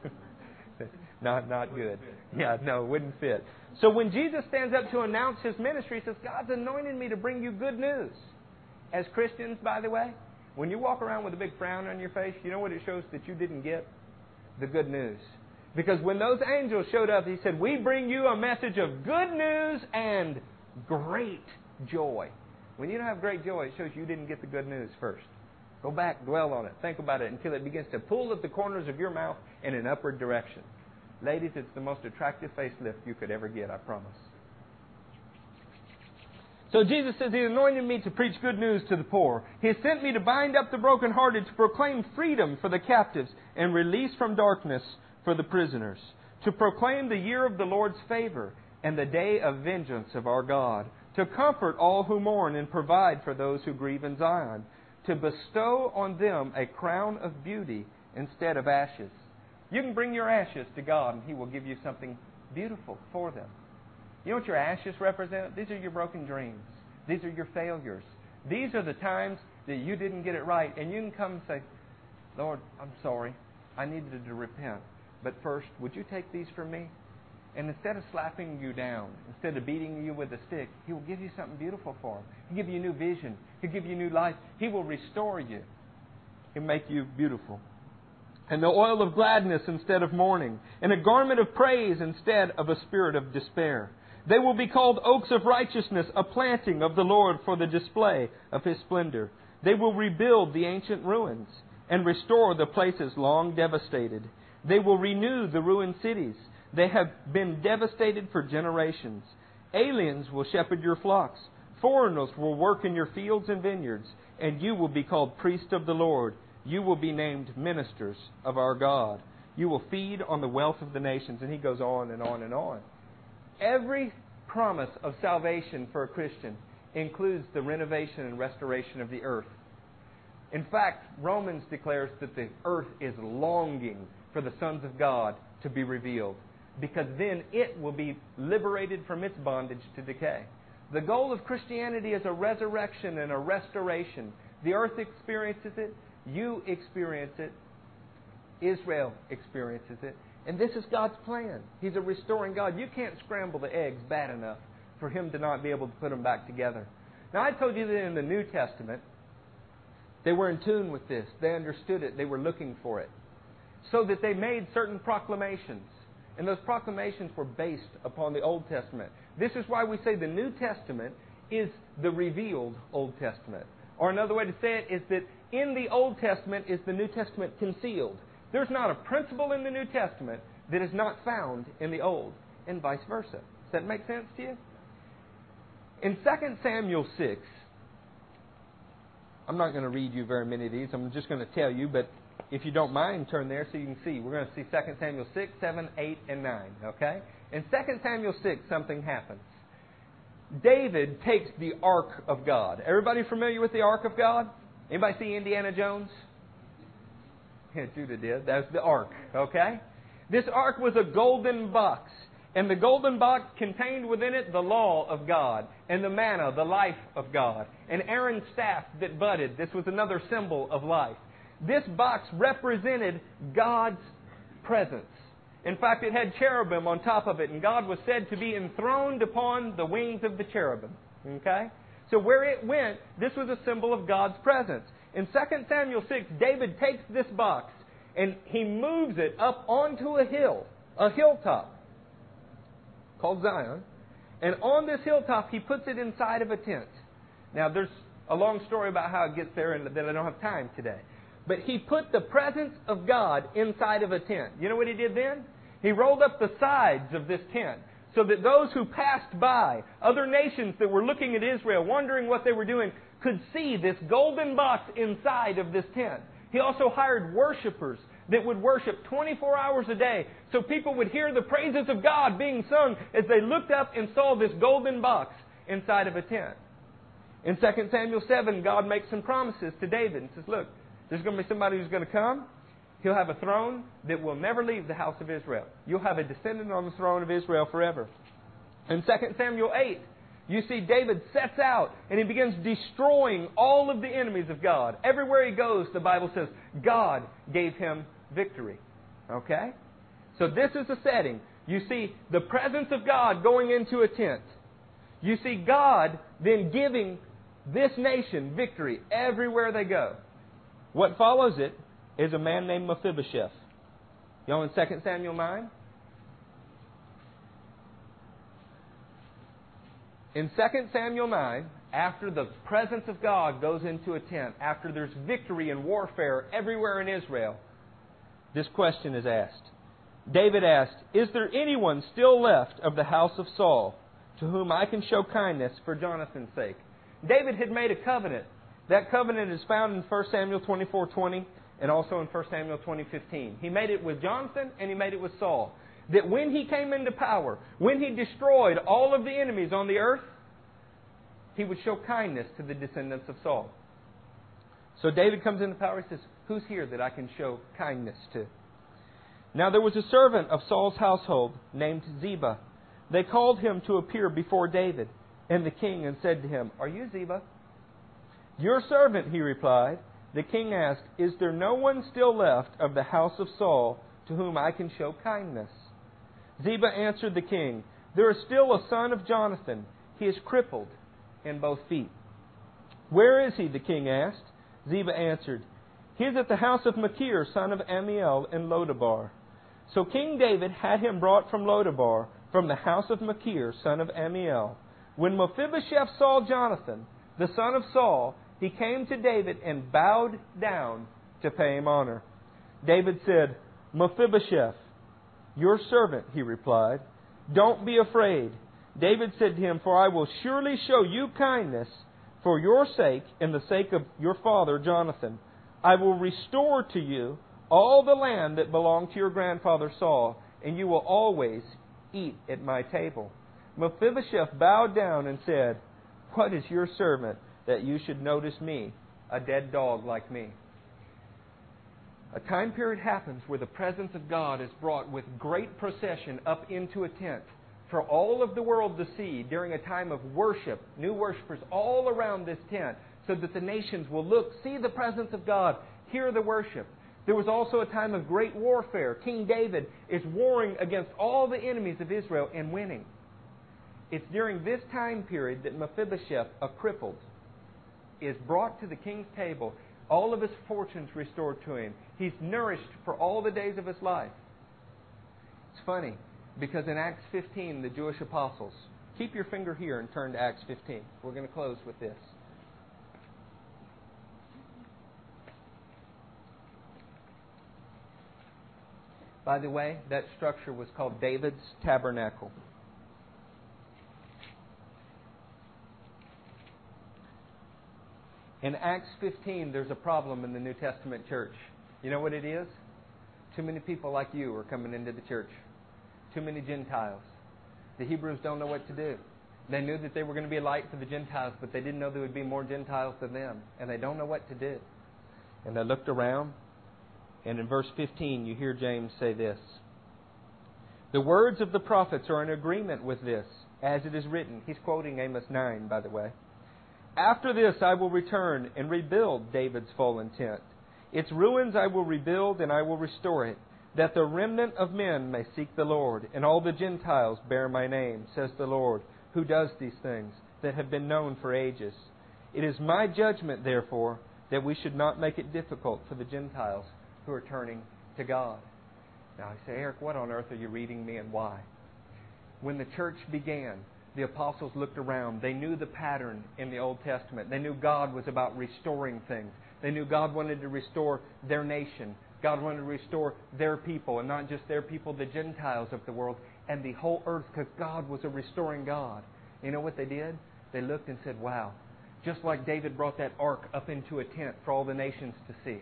not not good. Yeah, no, wouldn't fit. So when Jesus stands up to announce his ministry, he says, God's anointed me to bring you good news. As Christians, by the way, when you walk around with a big frown on your face, you know what it shows that you didn't get? The good news. Because when those angels showed up, he said, We bring you a message of good news and great joy. When you don't have great joy, it shows you didn't get the good news first. Go back, dwell on it, think about it until it begins to pull at the corners of your mouth in an upward direction. Ladies, it's the most attractive facelift you could ever get, I promise. So Jesus says, He anointed me to preach good news to the poor. He sent me to bind up the brokenhearted, to proclaim freedom for the captives, and release from darkness for the prisoners, to proclaim the year of the Lord's favor and the day of vengeance of our God, to comfort all who mourn and provide for those who grieve in Zion, to bestow on them a crown of beauty instead of ashes. You can bring your ashes to God, and He will give you something beautiful for them. You know what your ashes represent? These are your broken dreams. These are your failures. These are the times that you didn't get it right. And you can come and say, Lord, I'm sorry. I needed to repent. But first, would you take these from me? And instead of slapping you down, instead of beating you with a stick, He will give you something beautiful for Him. He'll give you a new vision. He'll give you new life. He will restore you. He'll make you beautiful. And the oil of gladness instead of mourning, and a garment of praise instead of a spirit of despair. They will be called oaks of righteousness, a planting of the Lord for the display of His splendor. They will rebuild the ancient ruins and restore the places long devastated. They will renew the ruined cities. They have been devastated for generations. Aliens will shepherd your flocks. Foreigners will work in your fields and vineyards, and you will be called priests of the Lord. You will be named ministers of our God. You will feed on the wealth of the nations. And he goes on and on and on. Every promise of salvation for a Christian includes the renovation and restoration of the earth. In fact, Romans declares that the earth is longing for the sons of God to be revealed because then it will be liberated from its bondage to decay. The goal of Christianity is a resurrection and a restoration. The earth experiences it, you experience it, Israel experiences it, and this is God's plan. He's a restoring God. You can't scramble the eggs bad enough for Him to not be able to put them back together. Now, I told you that in the New Testament, they were in tune with this. They understood it. They were looking for it. So that they made certain proclamations. And those proclamations were based upon the Old Testament. This is why we say the New Testament is the revealed Old Testament. Or another way to say it is that in the Old Testament is the New Testament concealed. There's not a principle in the New Testament that is not found in the Old, and vice versa. Does that make sense to you? In 2 Samuel 6, I'm not going to read you very many of these. I'm just going to tell you, but if you don't mind, turn there so you can see. We're going to see 2 Samuel 6, 7, 8, and 9. Okay? In 2 Samuel 6, something happens. David takes the Ark of God. Everybody familiar with the Ark of God? Anybody see Indiana Jones? Yeah, Judah did. That's the ark, okay? This ark was a golden box. And the golden box contained within it the law of God and the manna, the life of God. And Aaron's staff that budded. This was another symbol of life. This box represented God's presence. In fact, it had cherubim on top of it, and God was said to be enthroned upon the wings of the cherubim. Okay? So where it went, this was a symbol of God's presence. In 2 Samuel 6, David takes this box and he moves it up onto a hill, a hilltop called Zion. And on this hilltop, he puts it inside of a tent. Now, there's a long story about how it gets there, and that I don't have time today. But he put the presence of God inside of a tent. You know what he did then? He rolled up the sides of this tent so that those who passed by, other nations that were looking at Israel, wondering what they were doing, could see this golden box inside of this tent. He also hired worshipers that would worship 24 hours a day so people would hear the praises of God being sung as they looked up and saw this golden box inside of a tent. In 2 Samuel 7, God makes some promises to David and says, Look, there's going to be somebody who's going to come. He'll have a throne that will never leave the house of Israel. You'll have a descendant on the throne of Israel forever. In 2 Samuel 8, you see David sets out and he begins destroying all of the enemies of God. Everywhere he goes, the Bible says, God gave him victory. Okay? So this is the setting. You see the presence of God going into a tent. You see God then giving this nation victory everywhere they go. What follows it is a man named Mephibosheth. Y'all in 2 Samuel 9? In 2 Samuel 9, after the presence of God goes into a tent, after there's victory and warfare everywhere in Israel, this question is asked. David asked, Is there anyone still left of the house of Saul to whom I can show kindness for Jonathan's sake? David had made a covenant. That covenant is found in 1 Samuel 24:20 and also in 1 Samuel 20:15. He made it with Jonathan and he made it with Saul. That when he came into power, when he destroyed all of the enemies on the earth, he would show kindness to the descendants of Saul. So David comes into power. He says, Who's here that I can show kindness to? Now there was a servant of Saul's household named Ziba. They called him to appear before David and the king and said to him, Are you Ziba? Your servant, he replied. The king asked, Is there no one still left of the house of Saul to whom I can show kindness? Ziba answered the king, There is still a son of Jonathan. He is crippled in both feet. Where is he? the king asked. Ziba answered, He is at the house of Machir, son of Ammiel, in Lodabar. So King David had him brought from Lodabar, from the house of Machir, son of Ammiel. When Mephibosheth saw Jonathan, the son of Saul, he came to David and bowed down to pay him honor. David said, Mephibosheth, your servant, he replied. Don't be afraid. David said to him, For I will surely show you kindness for your sake and the sake of your father Jonathan. I will restore to you all the land that belonged to your grandfather Saul, and you will always eat at my table. Mephibosheth bowed down and said, What is your servant that you should notice me, a dead dog like me? A time period happens where the presence of God is brought with great procession up into a tent for all of the world to see during a time of worship, new worshipers all around this tent, so that the nations will look, see the presence of God, hear the worship. There was also a time of great warfare. King David is warring against all the enemies of Israel and winning. It's during this time period that Mephibosheth, a crippled, is brought to the king's table, all of his fortunes restored to him. He's nourished for all the days of his life. It's funny because in Acts 15, the Jewish apostles, keep your finger here and turn to Acts 15. We're going to close with this. By the way, that structure was called David's Tabernacle. In Acts 15, there's a problem in the New Testament church. You know what it is? Too many people like you are coming into the church. Too many Gentiles. The Hebrews don't know what to do. They knew that they were going to be a light for the Gentiles, but they didn't know there would be more Gentiles than them. And they don't know what to do. And they looked around and in verse 15, you hear James say this The words of the prophets are in agreement with this, as it is written. He's quoting Amos 9, by the way. After this, I will return and rebuild David's fallen tent. Its ruins I will rebuild and I will restore it, that the remnant of men may seek the Lord, and all the Gentiles bear my name, says the Lord, who does these things that have been known for ages. It is my judgment, therefore, that we should not make it difficult for the Gentiles who are turning to God. Now I say, Eric, what on earth are you reading me and why? When the church began, the apostles looked around. They knew the pattern in the Old Testament. They knew God was about restoring things. They knew God wanted to restore their nation. God wanted to restore their people, and not just their people, the Gentiles of the world, and the whole earth, because God was a restoring God. You know what they did? They looked and said, Wow, just like David brought that ark up into a tent for all the nations to see.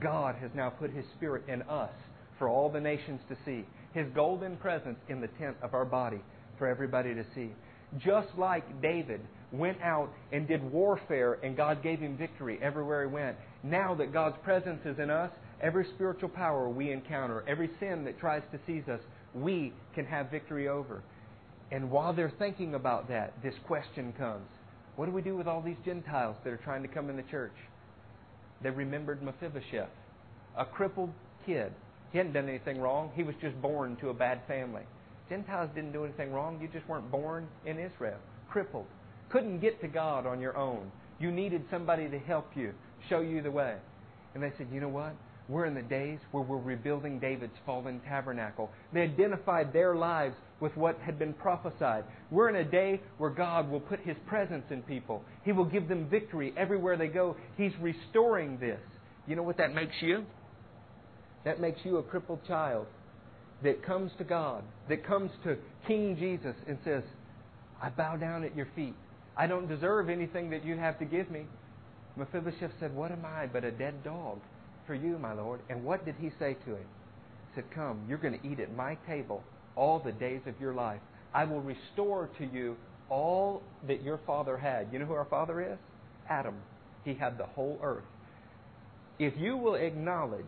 God has now put His Spirit in us for all the nations to see. His golden presence in the tent of our body for everybody to see. Just like David went out and did warfare and God gave him victory everywhere he went. Now that God's presence is in us, every spiritual power we encounter, every sin that tries to seize us, we can have victory over. And while they're thinking about that, this question comes What do we do with all these Gentiles that are trying to come in the church? they remembered Mephibosheth, a crippled kid. He hadn't done anything wrong. He was just born to a bad family. Gentiles didn't do anything wrong. You just weren't born in Israel. Crippled. Couldn't get to God on your own. You needed somebody to help you, show you the way. And they said, you know what? We're in the days where we're rebuilding David's fallen tabernacle. They identified their lives with what had been prophesied. We're in a day where God will put His presence in people. He will give them victory everywhere they go. He's restoring this. You know what that makes you? That makes you a crippled child that comes to God, that comes to King Jesus and says, I bow down at your feet. I don't deserve anything that you have to give me. Mephibosheth said, What am I but a dead dog for you, my Lord? And what did he say to him? He said, Come, you're going to eat at my table all the days of your life. I will restore to you all that your father had. You know who our father is? Adam. He had the whole earth. If you will acknowledge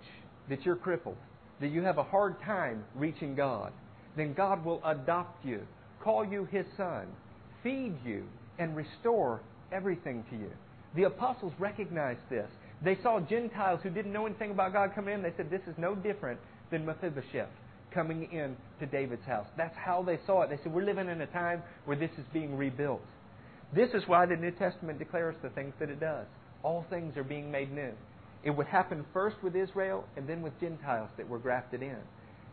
that you're crippled, that you have a hard time reaching God, then God will adopt you, call you His Son, feed you, and restore everything to you. The apostles recognized this. They saw Gentiles who didn't know anything about God come in. They said, This is no different than Mephibosheth coming in to David's house. That's how they saw it. They said, We're living in a time where this is being rebuilt. This is why the New Testament declares the things that it does. All things are being made new. It would happen first with Israel and then with Gentiles that were grafted in.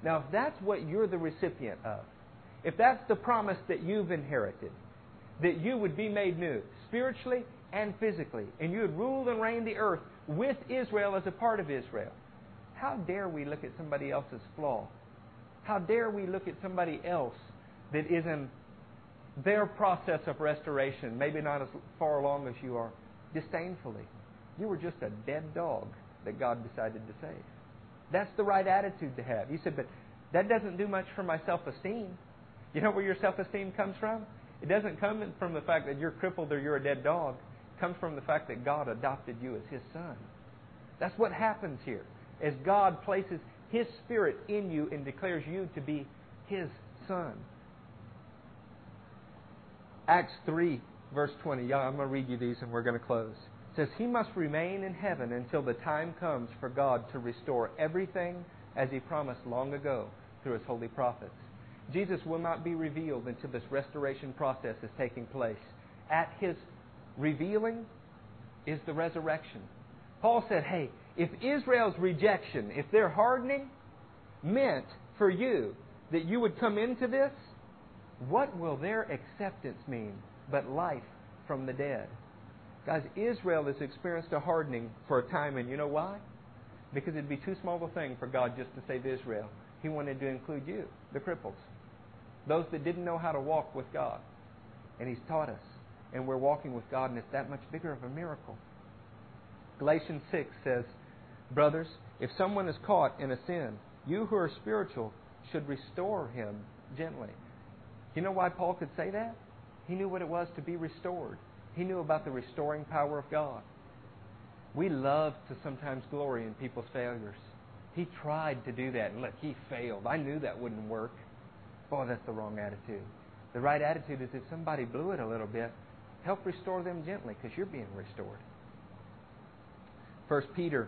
Now, if that's what you're the recipient of, if that's the promise that you've inherited, that you would be made new, spiritually and physically, and you would rule and reign the earth with Israel as a part of Israel, how dare we look at somebody else's flaw? How dare we look at somebody else that is in their process of restoration, maybe not as far along as you are, disdainfully? You were just a dead dog that God decided to save. That's the right attitude to have. You said, but that doesn't do much for my self esteem. You know where your self esteem comes from? It doesn't come from the fact that you're crippled or you're a dead dog. It comes from the fact that God adopted you as His son. That's what happens here. As God places His Spirit in you and declares you to be His son. Acts 3, verse 20. Yeah, I'm going to read you these and we're going to close says he must remain in heaven until the time comes for God to restore everything as he promised long ago through his holy prophets. Jesus will not be revealed until this restoration process is taking place. At his revealing is the resurrection. Paul said, hey, if Israel's rejection, if their hardening meant for you that you would come into this, what will their acceptance mean but life from the dead? Guys, Israel has experienced a hardening for a time, and you know why? Because it'd be too small a thing for God just to save Israel. He wanted to include you, the cripples, those that didn't know how to walk with God. And He's taught us. And we're walking with God, and it's that much bigger of a miracle. Galatians 6 says, Brothers, if someone is caught in a sin, you who are spiritual should restore him gently. You know why Paul could say that? He knew what it was to be restored. He knew about the restoring power of God. We love to sometimes glory in people's failures. He tried to do that, and look, he failed. I knew that wouldn't work. Boy, that's the wrong attitude. The right attitude is if somebody blew it a little bit, help restore them gently because you're being restored. 1 Peter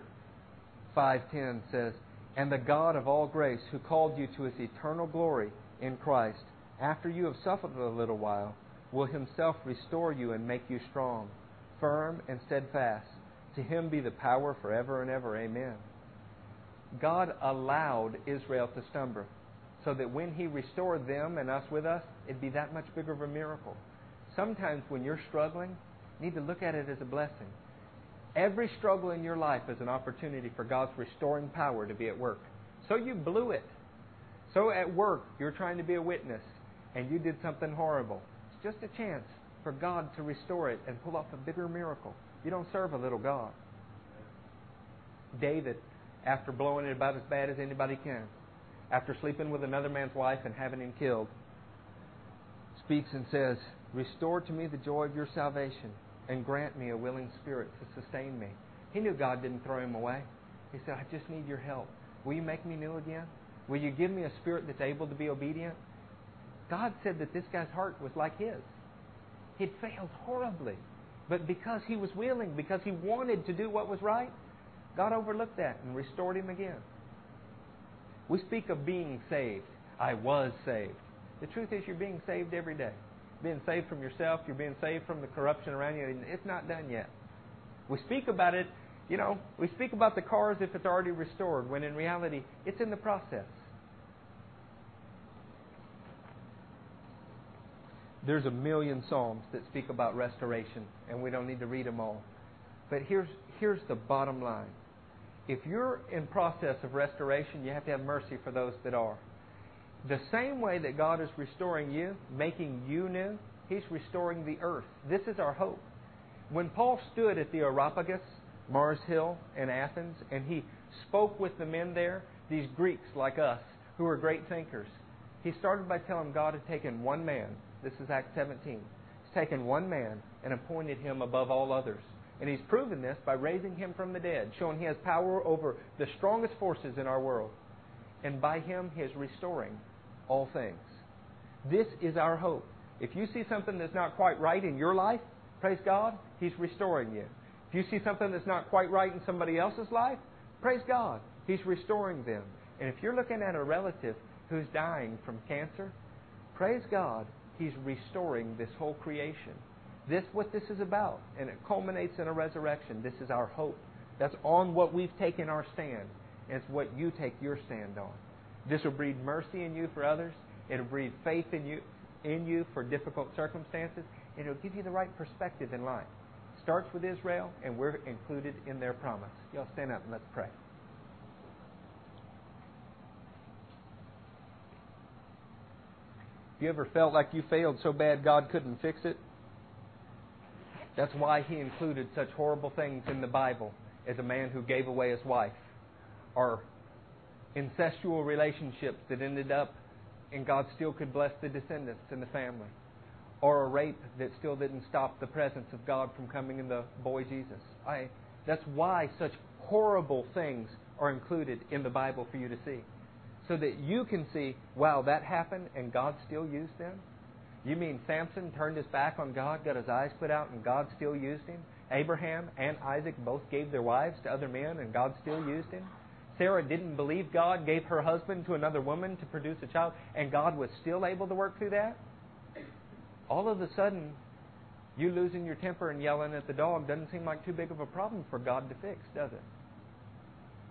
5:10 says, "And the God of all grace, who called you to his eternal glory in Christ, after you have suffered a little while, will himself restore you and make you strong, firm and steadfast. To him be the power forever and ever. Amen. God allowed Israel to stumble so that when he restored them and us with us, it'd be that much bigger of a miracle. Sometimes when you're struggling, you need to look at it as a blessing. Every struggle in your life is an opportunity for God's restoring power to be at work. So you blew it. So at work, you're trying to be a witness and you did something horrible just a chance for God to restore it and pull off a bigger miracle. You don't serve a little God. David, after blowing it about as bad as anybody can, after sleeping with another man's wife and having him killed, speaks and says, Restore to me the joy of your salvation and grant me a willing spirit to sustain me. He knew God didn't throw him away. He said, I just need your help. Will you make me new again? Will you give me a spirit that's able to be obedient? God said that this guy's heart was like his. He'd failed horribly. But because he was willing, because he wanted to do what was right, God overlooked that and restored him again. We speak of being saved. I was saved. The truth is, you're being saved every day. Being saved from yourself, you're being saved from the corruption around you. It's not done yet. We speak about it You know, we speak about the car as if it's already restored, when in reality, it's in the process. There's a million psalms that speak about restoration, and we don't need to read them all. But here's, here's the bottom line. If you're in process of restoration, you have to have mercy for those that are. The same way that God is restoring you, making you new, He's restoring the earth. This is our hope. When Paul stood at the Areopagus, Mars Hill in Athens, and he spoke with the men there, these Greeks like us, who were great thinkers, he started by telling God had taken one man. This is Acts 17. He's taken one man and appointed him above all others. And he's proven this by raising him from the dead, showing he has power over the strongest forces in our world. And by him, he is restoring all things. This is our hope. If you see something that's not quite right in your life, praise God, He's restoring you. If you see something that's not quite right in somebody else's life, praise God, He's restoring them. And if you're looking at a relative who's dying from cancer, praise God, He's restoring this whole creation. This what this is about, and it culminates in a resurrection. This is our hope. That's on what we've taken our stand. And it's what you take your stand on. This will breed mercy in you for others. It'll breed faith in you in you for difficult circumstances, and it'll give you the right perspective in life. Starts with Israel, and we're included in their promise. Y'all stand up and let's pray. Have you ever felt like you failed so bad God couldn't fix it? That's why He included such horrible things in the Bible as a man who gave away his wife, or incestual relationships that ended up and God still could bless the descendants and the family. Or a rape that still didn't stop the presence of God from coming in the boy Jesus. I, that's why such horrible things are included in the Bible for you to see. So that you can see, wow, that happened and God still used them? You mean Samson turned his back on God, got his eyes put out, and God still used him? Abraham and Isaac both gave their wives to other men, and God still used him? Sarah didn't believe God, gave her husband to another woman to produce a child, and God was still able to work through that? All of a sudden, you losing your temper and yelling at the dog doesn't seem like too big of a problem for God to fix, does it?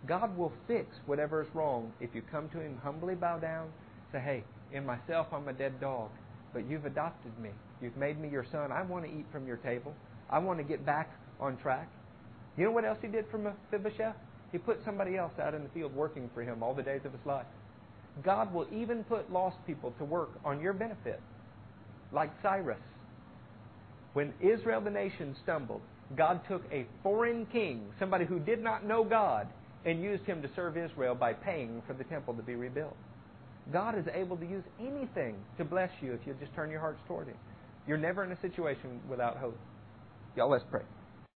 God will fix whatever is wrong if you come to Him humbly bow down, say, hey, in myself I'm a dead dog, but you've adopted me. You've made me your son. I want to eat from your table. I want to get back on track. You know what else he did for Mephibosheth? He put somebody else out in the field working for him all the days of his life. God will even put lost people to work on your benefit, like Cyrus. When Israel the nation stumbled, God took a foreign king, somebody who did not know God, and used him to serve Israel by paying for the temple to be rebuilt. God is able to use anything to bless you if you just turn your hearts toward Him. You're never in a situation without hope. Y'all, let's pray.